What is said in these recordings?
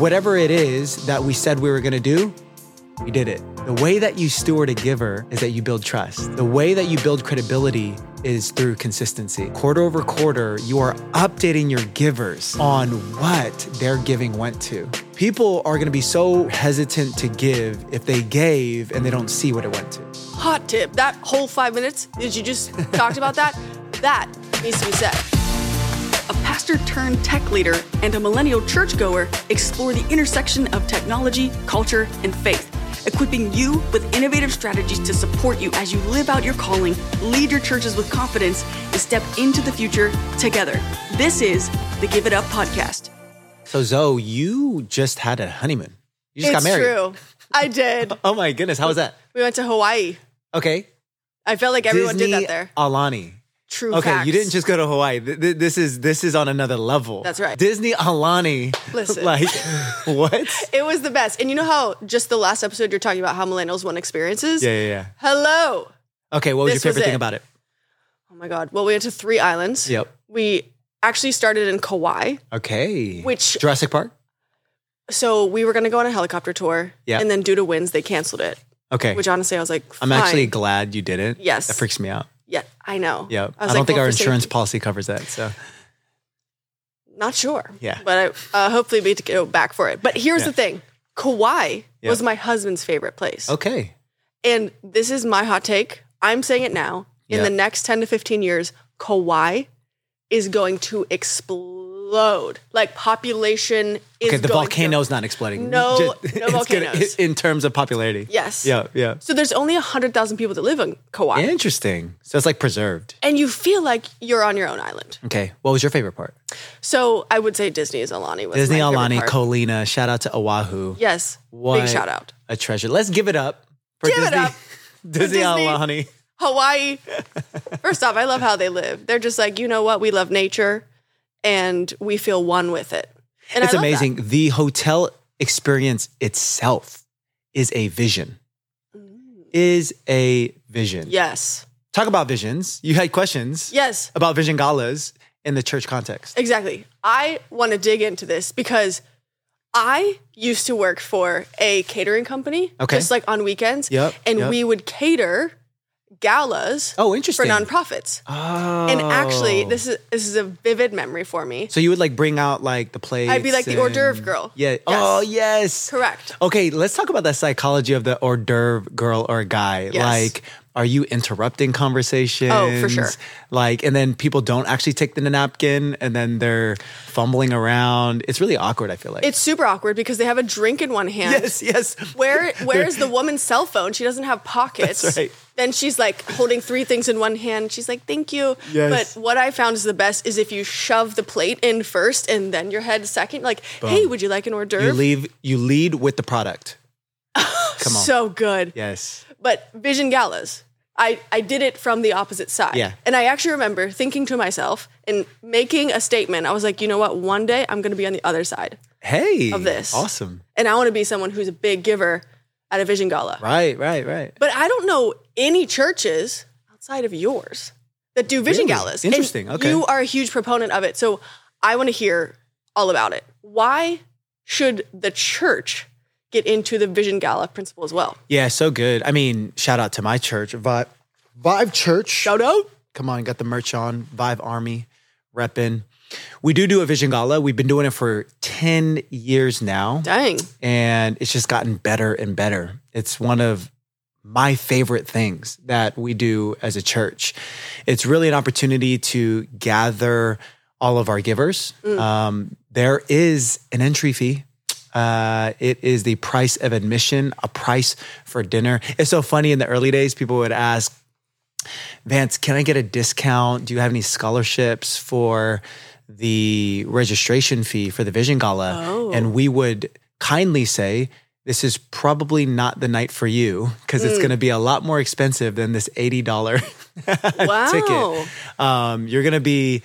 whatever it is that we said we were going to do, we did it. The way that you steward a giver is that you build trust. The way that you build credibility is through consistency. Quarter over quarter, you are updating your givers on what their giving went to. People are going to be so hesitant to give if they gave and they don't see what it went to. Hot tip. That whole five minutes that you just talked about that, that needs to be said. A pastor turned tech leader and a millennial churchgoer explore the intersection of technology, culture, and faith, equipping you with innovative strategies to support you as you live out your calling, lead your churches with confidence, and step into the future together. This is the Give It Up podcast. So, Zoe, you just had a honeymoon. You just it's got married. That's true. I did. Oh my goodness. How was that? We went to Hawaii. Okay. I felt like everyone Disney did that there. Aulani. True Okay, facts. you didn't just go to Hawaii. Th- th- This is this is on another level. That's right. Disney Aulani. Listen. Like what? It was the best. And you know how just the last episode you're talking about how millennials want experiences? Yeah, yeah, yeah. Hello. Okay, what was This your was favorite thing about it? Oh my God. Well, we went to three islands. Yep. We actually started in Kauai, Okay. which, Jurassic Park? so we were going to go on a helicopter tour. Yeah. And then due to winds, they canceled it, Okay. which honestly, I was like, I'm actually glad you didn't. Yes. That freaks me out. Yeah, I know. Yeah. I I, don't like, think well, our insurance safety- policy covers that. So Not sure. Yeah. But I, uh, hopefully we get to go back for it. But here's Yeah. the thing Kauai Yeah. was my husband's favorite place. Okay. And this is my hot take. I'm saying it now. In Yeah. the next 10 to 15 years, Kauai is going to explode. Like population is Okay, the going volcano's not exploding. No- no it's gonna- volcanoes. in terms of popularity. Yes. Yeah, yeah. So there's only 100,000 people that live in Kauai. Interesting. So it's like preserved. And you feel like you're on your own island. Okay. What was your favorite part? So I would say Disney's Aulani was Disney Aulani. Colina. Shout out to Oahu. Yes. What Big shout out. A treasure. Let's give it up for Give it Disney. up Disney, Disney. Aulani. Hawaii. First off, I love how they live. They're just like, you know what? We love nature and we feel one with it. And It's love that. amazing. The hotel experience itself is a vision. Mm. Is a vision. Yes. Talk about visions. You had questions Yes. about vision galas in the church context. Exactly. I want to dig into this because I used to work for a catering company, Okay. just like on weekends. Yep, And yep. we would cater galas Oh, interesting. for nonprofits. Oh. And actually, this is this is a vivid memory for me. So you would like bring out like the plates. I'd be like the hors d'oeuvre girl. Yeah. Oh yes. Correct. Okay, let's talk about that psychology of the hors d'oeuvre girl or guy. Yes. Like, are you interrupting conversations? Oh, for sure. Like, and then people don't actually take the napkin and then they're fumbling around. It's really awkward, I feel like. It's super awkward because they have a drink in one hand. yes, yes. Where where is the woman's cell phone? She doesn't have pockets. That's right. Then she's like holding three things in one hand. She's like, "Thank you." Yes. But what I found is the best is if you shove the plate in first and then your head second. Like, "Hey, would you like an hors You leave you lead with the product. Come on. So good. yes. But Vision Galas, I I did it from the opposite side. Yeah. And I actually remember thinking to myself and making a statement. I was like, you know what? One day I'm going to be on the other side, Hey. Of this. Awesome. and I want to be someone who's a big giver at a Vision Gala. Right, right, right. But I don't know any churches outside of yours that do vision Really? galas. And Interesting. Okay. You are a huge proponent of it. So I want to hear all about it. Why should the church get into the vision gala principle as well? Yeah, so good. I mean, shout out to my church, Vive, Vive Church. Shout out. Come on, got the merch on. Vive Army, reppin'. We do do a Vision Gala. We've been doing it for 10 years now, Dang. and it's just gotten better and better. It's one of my favorite things that we do as a church. It's really an opportunity to gather all of our givers. Um, there is an entry fee. Uh, it is the price of admission, a price for dinner. It's so funny in the early days, people would ask, Vance, can I get a discount? Do you have any scholarships for the registration fee for the Vision Gala? Oh. And we would kindly say, this is probably not the night for you because it's going to be a lot more expensive than this $80 Wow. ticket. Um, you're going to be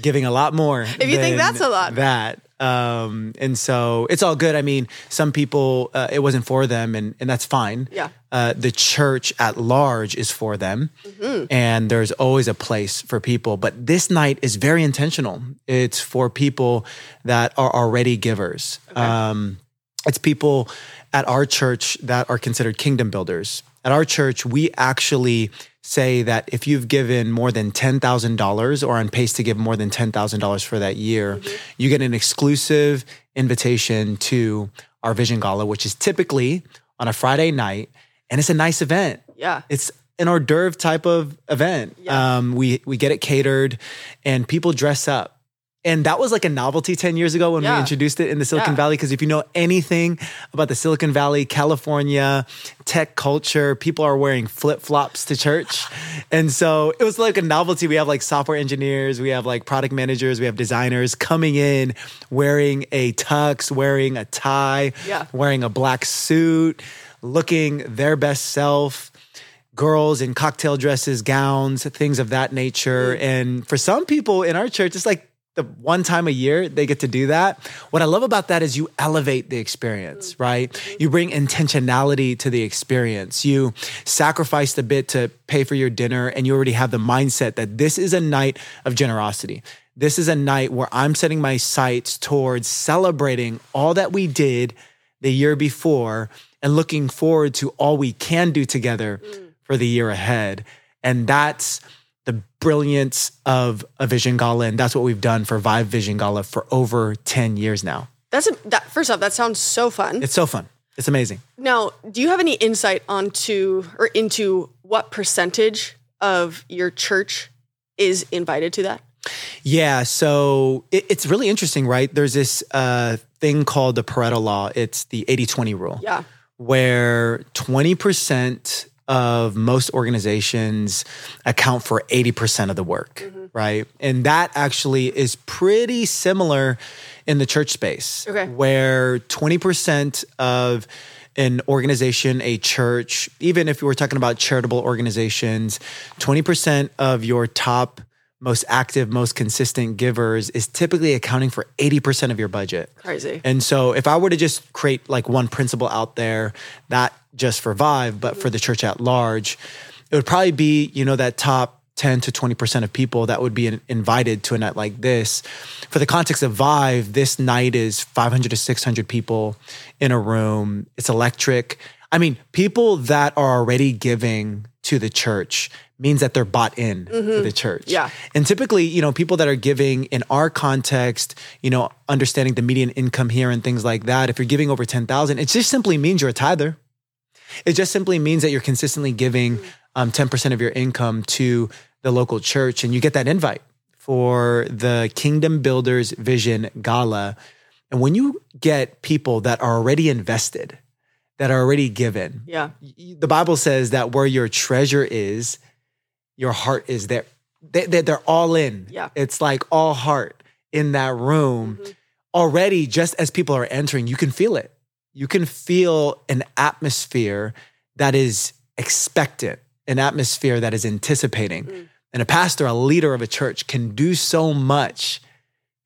giving a lot more. If you think that's a lot. That. Um, and so it's all good. I mean, some people, uh, it wasn't for them, and, and that's fine. Yeah. Uh, the church at large is for them, and there's always a place for people. But this night is very intentional. It's for people that are already givers. Um, it's people at our church that are considered kingdom builders. At our church, we actually say that if you've given more than $10,000 or on pace to give more than $10,000 for that year, you get an exclusive invitation to our Vision Gala, which is typically on a Friday night. And it's a nice event. Yeah. It's an hors d'oeuvre type of event. Yeah. Um, we we get it catered, and people dress up. And that was like a novelty 10 years ago when Yeah. we introduced it in the Silicon Yeah. Valley. Because if you know anything about the Silicon Valley, California, tech culture, people are wearing flip flops to church. And so it was like a novelty. We have like software engineers, we have like product managers, we have designers coming in wearing a tux, wearing a tie, Yeah. wearing a black suit, looking their best self girls in cocktail dresses, gowns, things of that nature. Mm. And for some people in our church, it's like the one time a year they get to do that. What I love about that is you elevate the experience, mm-hmm. right? You bring intentionality to the experience. You sacrificed a bit to pay for your dinner, and you already have the mindset that this is a night of generosity. This is a night where I'm setting my sights towards celebrating all that we did the year before and looking forward to all we can do together mm. for the year ahead. And that's the brilliance of a Vision Gala. And that's what we've done for Vive Vision Gala for over 10 years now. That's a, that. First off, that sounds so fun. It's so fun. It's amazing. Now, do you have any insight onto or into what percentage of your church is invited to that? Yeah, so it, it's really interesting, right? There's this uh, thing called the Pareto Law. It's the 80 20 rule. Yeah. where 20% of most organizations account for 80% of the work, mm-hmm. right? And that actually is pretty similar in the church space, Okay. where 20% of an organization, a church, even if we're talking about charitable organizations, 20% of your top most active, most consistent givers is typically accounting for 80% of your budget. Crazy. And so if I were to just create like one principle out there, not just for Vive, but for the church at large, it would probably be, you know, that top 10 to 20% of people that would be invited to a night like this. For the context of Vive, this night is 500 to 600 people in a room. It's electric. I mean, people that are already giving to the church means that they're bought in to the church. Yeah. And typically, you know, people that are giving in our context, you know, understanding the median income here and things like that, if you're giving over 10,000, it just simply means you're a tither. It just simply means that you're consistently giving um, 10% of your income to the local church and you get that invite for the Kingdom Builders Vision Gala. And when you get people that are already invested, that are already given, Yeah. the Bible says that where your treasure is, your heart is there. They, they, they're all in. Yeah. It's like all heart in that room. Mm-hmm. Already, just as people are entering, you can feel it. You can feel an atmosphere that is expectant, an atmosphere that is anticipating. Mm. And a pastor, a leader of a church, can do so much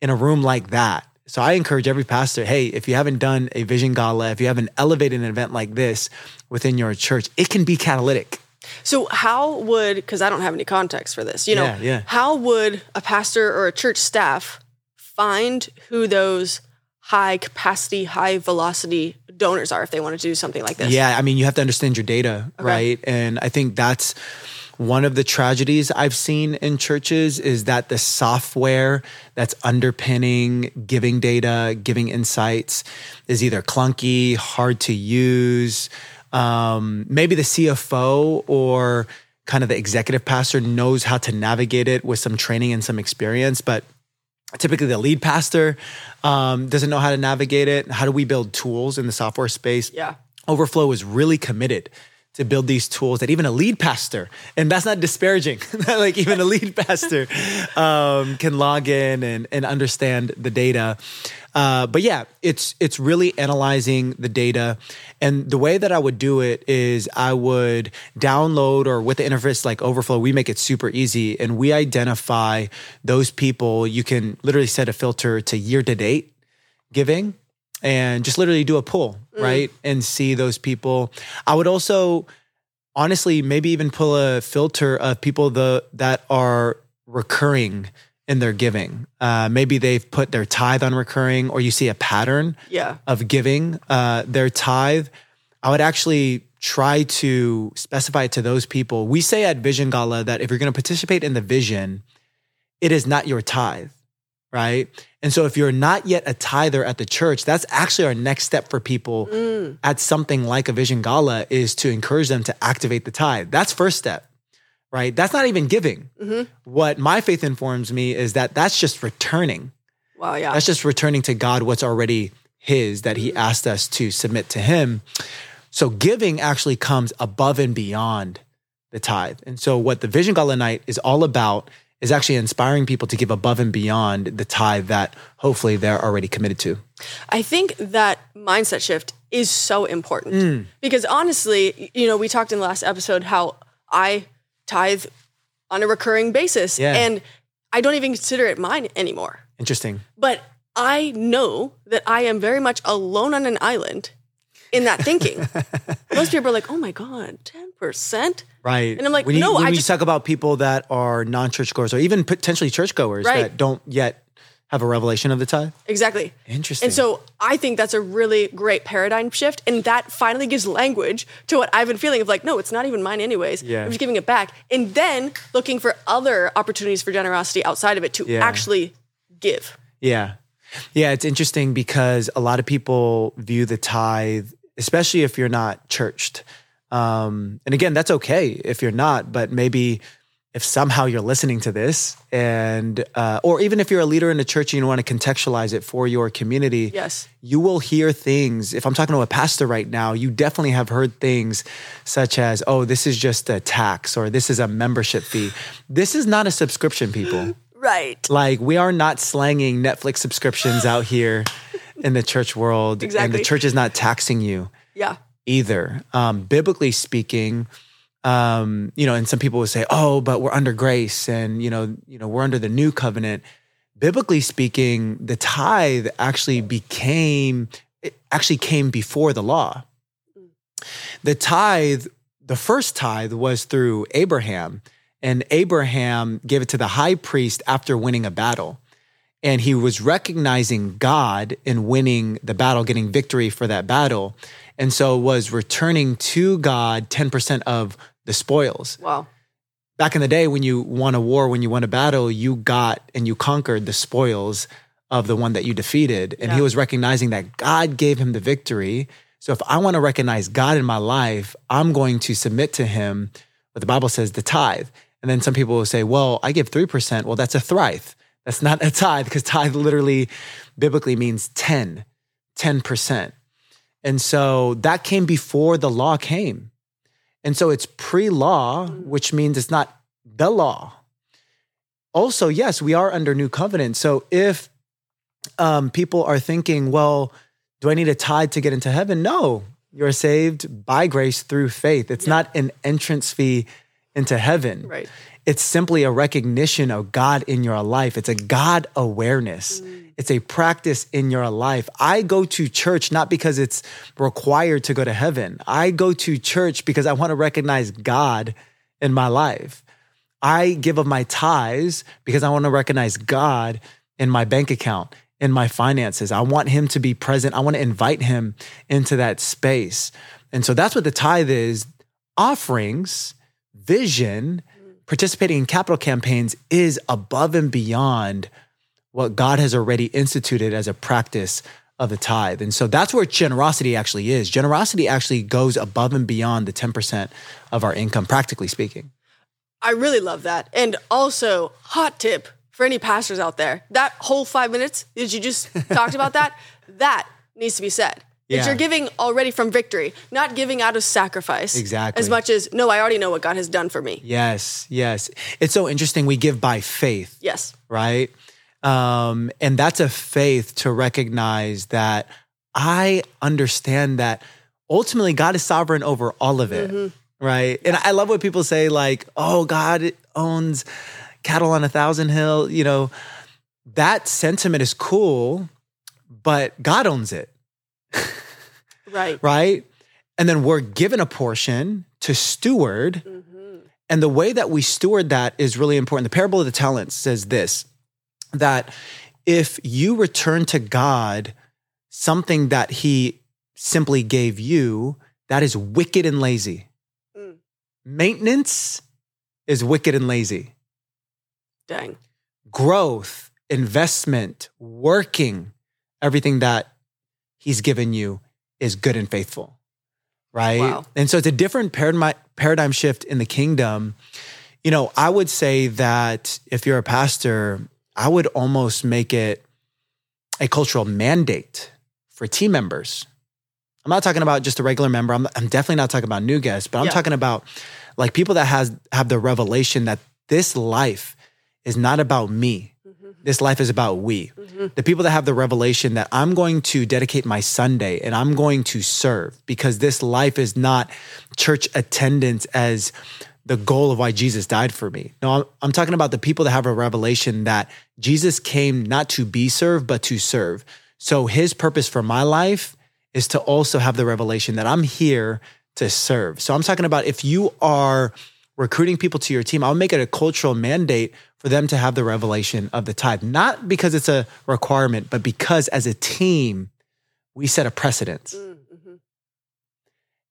in a room like that. So I encourage every pastor, hey, if you haven't done a vision gala, if you haven't elevated an event like this within your church, it can be catalytic. So how would because I don't have any context for this, you know, Yeah, yeah. how would a pastor or a church staff find who those high capacity, high velocity donors are if they wanted to do something like this? Yeah, I mean, you have to understand your data, right? And I think that's one of the tragedies I've seen in churches is that the software that's underpinning giving data, giving insights is either clunky, hard to use. Um, maybe the CFO or kind of the executive pastor knows how to navigate it with some training and some experience, but typically the lead pastor um, doesn't know how to navigate it. How do we build tools in the software space? Yeah. Overflow is really committed to build these tools that even a lead pastor, and that's not disparaging, like even a lead pastor um, can log in and, and understand the data. Uh, but yeah, it's it's really analyzing the data, and the way that I would do it is I would download or with the interface like Overflow, we make it super easy, and we identify those people. You can literally set a filter to year to date giving and just literally do a pull, right? And see those people. I would also honestly maybe even pull a filter of people the that are recurring in their giving. Uh, maybe they've put their tithe on recurring, or you see a pattern Yeah. of giving uh, their tithe. I would actually try to specify it to those people. We say at Vision Gala that if you're going to participate in the vision, it is not your tithe, right? And so if you're not yet a tither at the church, that's actually our next step for people mm. at something like a Vision Gala is to encourage them to activate the tithe. That's first step, right? That's not even giving. Mm-hmm. What my faith informs me is that that's just returning. Wow. Yeah. That's just returning to God what's already His that He mm. asked us to submit to Him. So giving actually comes above and beyond the tithe. And so what the Vision Gala night is all about is actually inspiring people to give above and beyond the tithe that hopefully they're already committed to. I think that mindset shift is so important Mm. because honestly, you know, we talked in the last episode how I tithe on a recurring basis Yeah. and I don't even consider it mine anymore. Interesting. But I know that I am very much alone on an island in that thinking. Most people are like, oh my God, 10%? Right. And I'm like, when you, no, when I we just- talk about people that are non-churchgoers or even potentially churchgoers Right. that don't yet have a revelation of the tithe. Exactly. Interesting. And so I think that's a really great paradigm shift. And that finally gives language to what I've been feeling of like, no, it's not even mine anyways. Yeah. I'm just giving it back. And then looking for other opportunities for generosity outside of it to Yeah. actually give. Yeah. Yeah, it's interesting because a lot of people view the tithe, especially if you're not churched. Um, and again, that's okay if you're not, but maybe if somehow you're listening to this and, uh, or even if you're a leader in a church and you want to contextualize it for your community, Yes. you will hear things. If I'm talking to a pastor right now, you definitely have heard things such as, oh, this is just a tax or this is a membership fee. This is not a subscription, people. Right. Like we are not slanging Netflix subscriptions out here in the church world, and the church is not taxing you Yeah. Either. Um, biblically speaking, um, you know, and some people would say, "Oh, but we're under grace, and you know, you know, we're under the new covenant." Biblically speaking, the tithe actually became it actually came before the law. The tithe, the first tithe, was through Abraham, and Abraham gave it to the high priest after winning a battle and he was recognizing God in winning the battle, getting victory for that battle. And so was returning to God 10% of the spoils. Wow. Back in the day, when you won a war, when you won a battle, you got and you conquered the spoils of the one that you defeated. And he was recognizing that God gave him the victory. So if I want to recognize God in my life, I'm going to submit to him what the Bible says, the tithe. And then some people will say, well, I give 3%. Well, that's a thrive. That's not a tithe because tithe literally biblically means 10, 10%. And so that came before the law came. And so it's pre law, which means it's not the law. Also, yes, we are under new covenant. So if um, people are thinking, well, do I need a tithe to get into heaven? No, you're saved by grace through faith. It's not an entrance fee into heaven. Right. It's simply a recognition of God in your life. It's a God awareness. Mm. It's a practice in your life. I go to church not because it's required to go to heaven. I go to church because I want to recognize God in my life. I give of my tithes because I want to recognize God in my bank account, in my finances. I want Him to be present. I want to invite Him into that space. And so that's what the tithe is offerings, vision, participating in capital campaigns is above and beyond what God has already instituted as a practice of the tithe. And so that's where generosity actually is. Generosity actually goes above and beyond the 10% of our income, practically speaking. I really love that. And also, hot tip for any pastors out there that whole five minutes that you just talked about, that, that needs to be said. That Yeah. you're giving already from victory, not giving out of sacrifice. Exactly. As much as, no, I already know what God has done for me. Yes, yes. It's so interesting. We give by faith. Yes. right? Um, and that's a faith to recognize that I understand that ultimately God is sovereign over all of it, right? And I love what people say, like, oh, God owns cattle on a thousand hill, you know, that sentiment is cool. but God owns it. Right. right? And then we're given a portion to steward. Mm-hmm. And the way that we steward that is really important. The parable of the talents says this that if you return to God something that he simply gave you, that is wicked and lazy. Mm. Maintenance is wicked and lazy. Dang. Growth, investment, working, everything that he's given you is good and faithful. Right. Wow. And so it's a different paradigm, paradigm shift in the kingdom. You know, I would say that if you're a pastor, I would almost make it a cultural mandate for team members. I'm not talking about just a regular member. I'm, I'm definitely not talking about new guests, but I'm Yeah. talking about like people that has have the revelation that this life is not about me. This life is about we. Mm-hmm. The people that have the revelation that I'm going to dedicate my Sunday and I'm going to serve because this life is not church attendance as the goal of why Jesus died for me. No, I'm, I'm talking about the people that have a revelation that Jesus came not to be served, but to serve. So his purpose for my life is to also have the revelation that I'm here to serve. So I'm talking about if you are recruiting people to your team, I'll make it a cultural mandate for them to have the revelation of the tithe, not because it's a requirement, but because as a team, we set a precedence. Mm-hmm.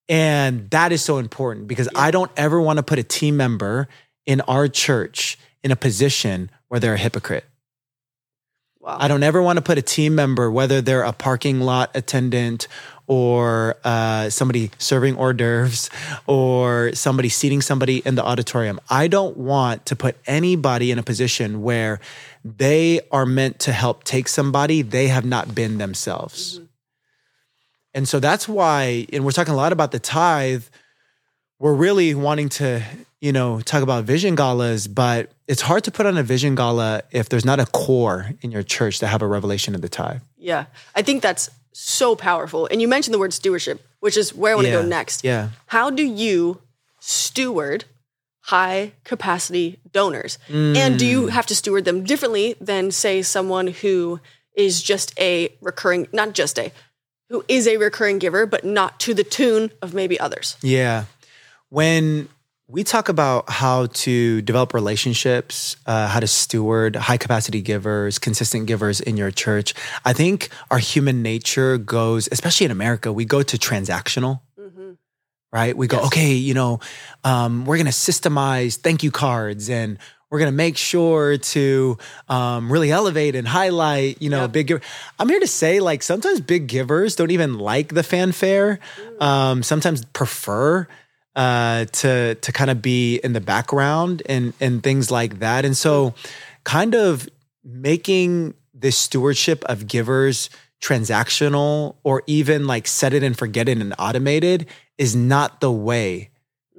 And that is so important because I don't ever want to put a team member in our church in a position where they're a hypocrite. Wow. I don't ever want to put a team member, whether they're a parking lot attendant or uh, somebody serving hors d'oeuvres or somebody seating somebody in the auditorium. I don't want to put anybody in a position where they are meant to help take somebody they have not been themselves. And so that's why, and we're talking a lot about the tithe. We're really wanting to, you know, talk about vision galas, but it's hard to put on a vision gala if there's not a core in your church that have a revelation of the tithe. yeah. I think that's so powerful. And you mentioned the word stewardship, which is where I want to Yeah. go next. Yeah. How do you steward high capacity donors? Mm. And do you have to steward them differently than, say, someone who is just a recurring, not just a, who is a recurring giver, but not to the tune of maybe others? Yeah. When we talk about how to develop relationships, uh, how to steward high capacity givers, consistent givers in your church, I think our human nature goes, especially in America, we go to transactional. Right? We go, Yes. okay, you know, um, we're going to systemize thank you cards and we're going to make sure to um, really elevate and highlight, you know, Yep. big giver. I'm here to say, like, sometimes big givers don't even like the fanfare. Um, sometimes prefer uh, to to kind of be in the background and and things like that. And so, kind of making this stewardship of givers transactional or even like set it and forget it and automated is not the way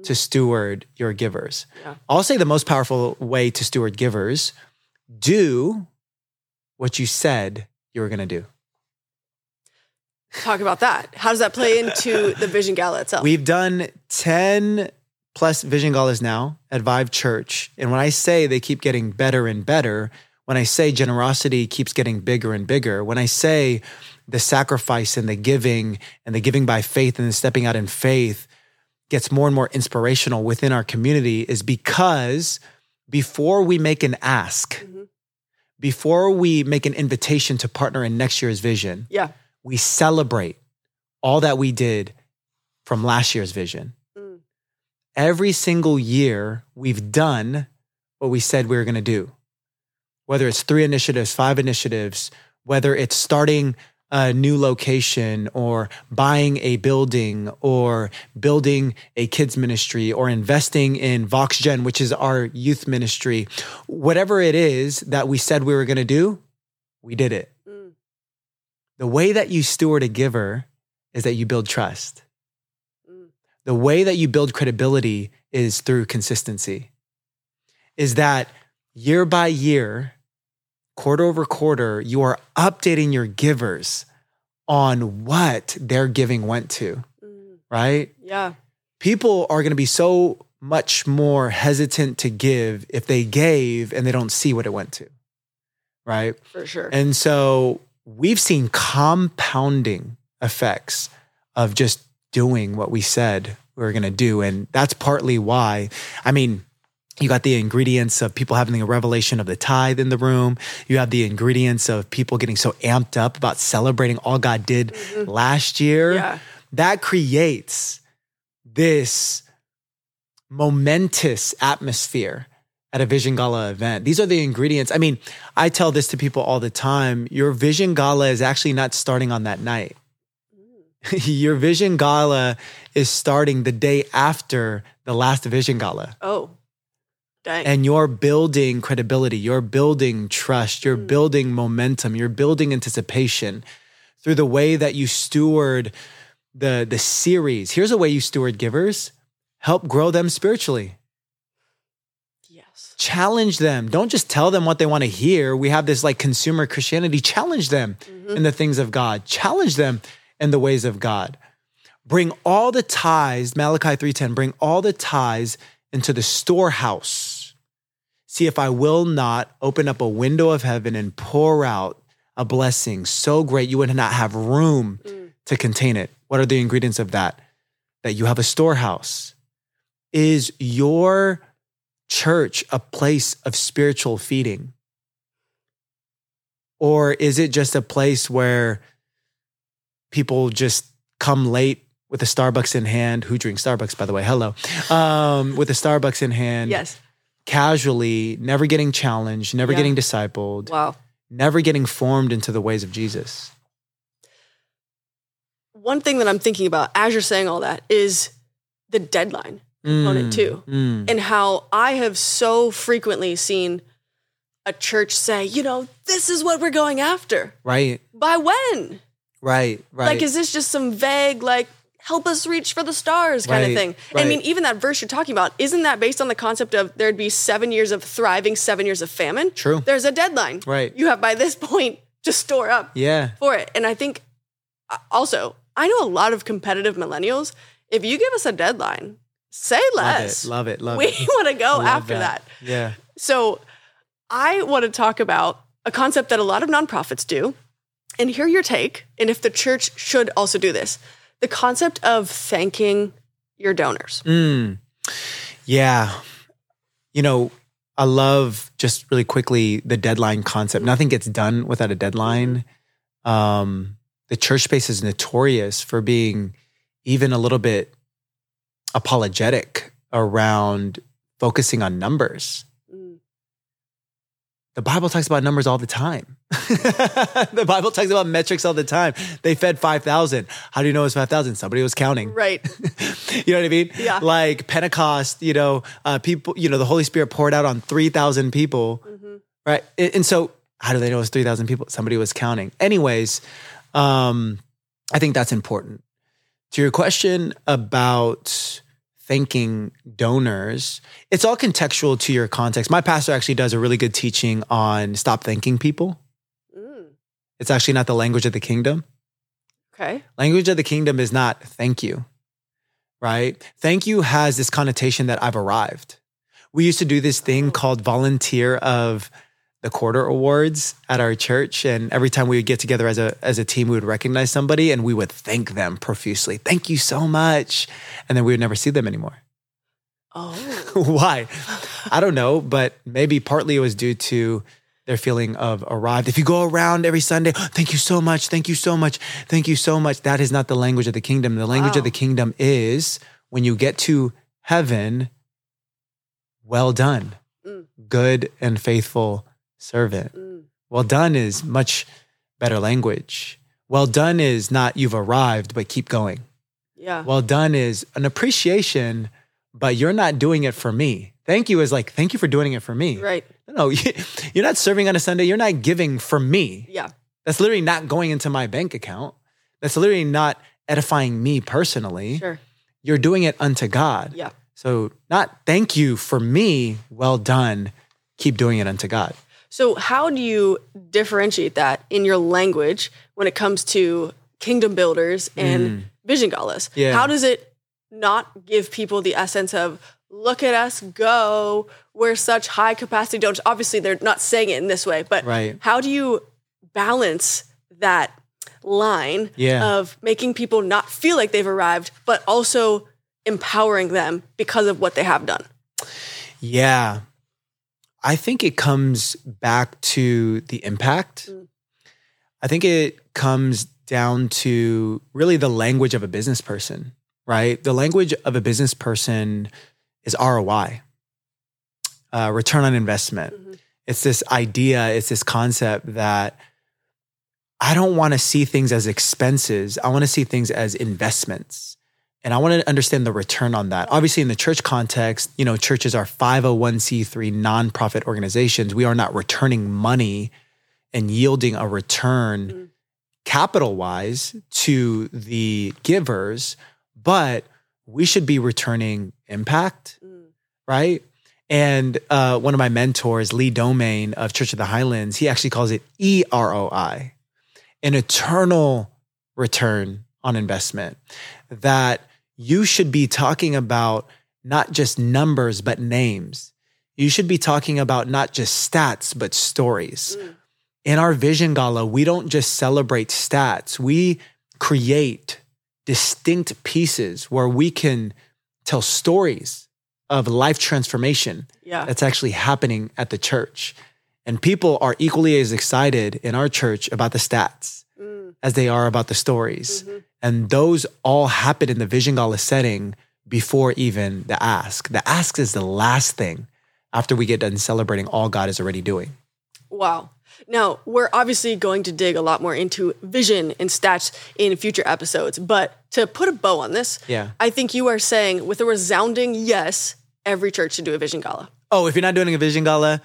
to steward your givers. Yeah. I'll say the most powerful way to steward givers do what you said you were going to do. Talk about that. How does that play into the Vision Gala itself? We've done 10 plus vision galas now at Vive Church. And when I say they keep getting better and better, when I say generosity keeps getting bigger and bigger, when I say the sacrifice and the giving and the giving by faith and the stepping out in faith gets more and more inspirational within our community is because before we make an ask, mm-hmm. before we make an invitation to partner in next year's vision, yeah. We celebrate all that we did from last year's vision. Mm. Every single year, we've done what we said we were going to do. Whether it's three initiatives, five initiatives, whether it's starting a new location or buying a building or building a kids ministry or investing in VoxGen, which is our youth ministry, whatever it is that we said we were going to do, we did it. The way that you steward a giver is that you build trust. Mm. The way that you build credibility is through consistency. Is that year by year, quarter over quarter, you are updating your givers on what their giving went to, Mm. right? Yeah. People are going to be so much more hesitant to give if they gave and they don't see what it went to, right? For sure. And so we've seen compounding effects of just doing what we said we were going to do. And that's partly why, I mean, you got the ingredients of people having a revelation of the tithe in the room. You have the ingredients of people getting so amped up about celebrating all God did mm-hmm. last year. Yeah. That creates this momentous atmosphere at a Vision Gala event. These are the ingredients. I mean, I tell this to people all the time. Your Vision Gala is actually not starting on that night. Your Vision Gala is starting the day after the last Vision Gala. Oh. Dang. And you're building credibility, you're building trust, you're mm. building momentum, you're building anticipation through the way that you steward the the series. Here's a way you steward givers. Help grow them spiritually. Challenge them. Don't just tell them what they want to hear. We have this like consumer Christianity. Challenge them mm-hmm. in the things of God. Challenge them in the ways of God. Bring all the ties, Malachi 3:10, bring all the ties into the storehouse. See if I will not open up a window of heaven and pour out a blessing so great you would not have room mm. to contain it. What are the ingredients of that? That you have a storehouse. Is your church a place of spiritual feeding? Or is it just a place where people just come late with a Starbucks in hand. Who drinks Starbucks, by the way? Hello. Um, with a Starbucks in hand. Yes. Casually, never getting challenged, never yeah. getting discipled. Wow. Never getting formed into the ways of Jesus. One thing that I'm thinking about as you're saying all that is the deadline component mm, too. Mm. And how I have so frequently seen a church say, you know, this is what we're going after. Right. By when? Right, right. Like, is this just some vague, like, help us reach for the stars kind right, of thing. Right. I mean, even that verse you're talking about, isn't that based on the concept of there'd be seven years of thriving, seven years of famine? True. There's a deadline. Right. You have by this point to store up yeah. for it. And I think uh, also, I know a lot of competitive millennials. If you give us a deadline, say less. Love it. Love it. we it. want to go after that. that. Yeah. So I want to talk about a concept that a lot of nonprofits do and hear your take, and if the church should also do this the concept of thanking your donors. Mm. Yeah. You know, I love just really quickly the deadline concept. Nothing gets done without a deadline. Um, the church space is notorious for being even a little bit apologetic around focusing on numbers. Mm. The Bible talks about numbers all the time. the Bible talks about metrics all the time. They fed 5,000. How do you know it was 5,000? Somebody was counting. Right. you know what I mean? Yeah. Like Pentecost, you know, uh, people, you know, the Holy Spirit poured out on 3,000 people. Mm-hmm. Right. And so how do they know it was 3,000 people? Somebody was counting. Anyways, um, I think that's important. To your question about thanking donors, it's all contextual to your context. My pastor actually does a really good teaching on stop thanking people. Mm. It's actually not the language of the kingdom. Okay. Language of the kingdom is not thank you, right? Thank you has this connotation that I've arrived. We used to do this thing oh. called volunteer of the quarter awards at our church and every time we would get together as a as a team we would recognize somebody and we would thank them profusely thank you so much and then we would never see them anymore oh why i don't know but maybe partly it was due to their feeling of arrived. If you go around every Sunday, thank you so much, thank you so much, thank you so much, that is not the language of the kingdom. The language wow. of the kingdom is when you get to heaven, well done, mm. good and faithful servant. Mm. Well done is much better language. Well done is not you've arrived, but keep going. Yeah. Well done is an appreciation, but you're not doing it for me. Thank you is like, thank you for doing it for me. Right. No, you're not serving on a Sunday. You're not giving for me. Yeah. That's literally not going into my bank account. That's literally not edifying me personally. Sure. You're doing it unto God. Yeah. So, not thank you for me. Well done. Keep doing it unto God. So, how do you differentiate that in your language when it comes to kingdom builders and mm. vision galas? Yeah. How does it not give people the essence of, look at us go. We're such high capacity donors. Obviously, they're not saying it in this way, but right. how do you balance that line Yeah. of making people not feel like they've arrived, but also empowering them because of what they have done. Yeah. I think it comes back to the impact. Mm. I think it comes down to really the language of a business person, right? The language of a business person is ROI, uh, return on investment. Mhm. It's this idea, it's this concept that I don't want to see things as expenses. I want to see things as investments. And I want to understand the return on that. Obviously, in the church context, you know, churches are 501c3 nonprofit organizations. We are not returning money and yielding a return Mm. capital wise to the givers, but we should be returning impact Mm. right? And uh, one of my mentors, Lee Domingue of Church of the Highlands, he actually calls it EROI, an eternal return on investment. That you should be talking about not just numbers, but names. You should be talking about not just stats, but stories. Mm. In our Vision Gala, we don't just celebrate stats, we create distinct pieces where we can tell stories of life transformation Yeah. that's actually happening at the church. And people are equally as excited in our church about the stats Mm. as they are about the stories. Mhm. And those all happen in the Vision Gala setting before even the ask. The ask is the last thing after we get done celebrating all God is already doing. Wow. Now, we're obviously going to dig a lot more into vision and stats in future episodes, but to put a bow on this, Yeah. I think you are saying with a resounding yes, every church should do a vision gala. Oh, if you're not doing a Vision Gala,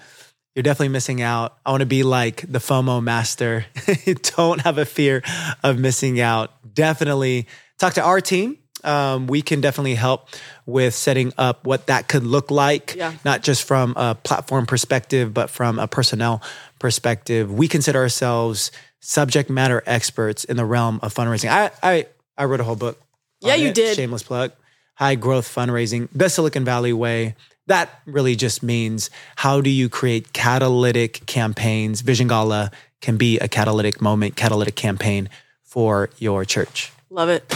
you're definitely missing out. I want to be like the FOMO master. Don't have a fear of missing out. Definitely talk to our team. Um, we can definitely help with setting up what that could look like, Yeah. not just from a platform perspective, but from a personnel perspective. We consider ourselves subject matter experts in the realm of fundraising. I I, I wrote a whole book. Yeah, you it. did. Shameless plug. High growth fundraising, the Silicon Valley way. That really just means how do you create catalytic campaigns? Vision Gala can be a catalytic moment, catalytic campaign for your church. Love it.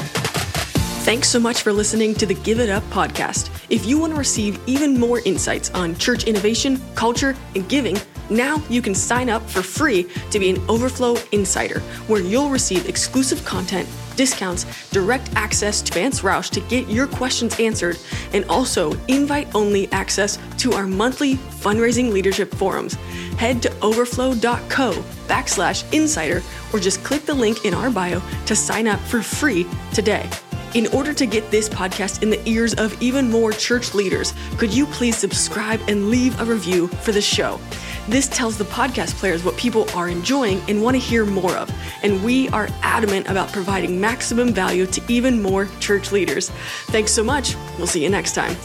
Thanks so much for listening to the Give It Up podcast. If you want to receive even more insights on church innovation, culture, and giving, now you can sign up for free to be an Overflow Insider, where you'll receive exclusive content, discounts, direct access to Vance Roush to get your questions answered, and also invite only access to our monthly fundraising leadership forums. Head to overflow.co backslash insider or just click the link in our bio to sign up for free today. In order to get this podcast in the ears of even more church leaders, could you please subscribe and leave a review for the show? This tells the podcast players what people are enjoying and want to hear more of, and we are adamant about providing maximum value to even more church leaders. Thanks so much. We'll see you next time.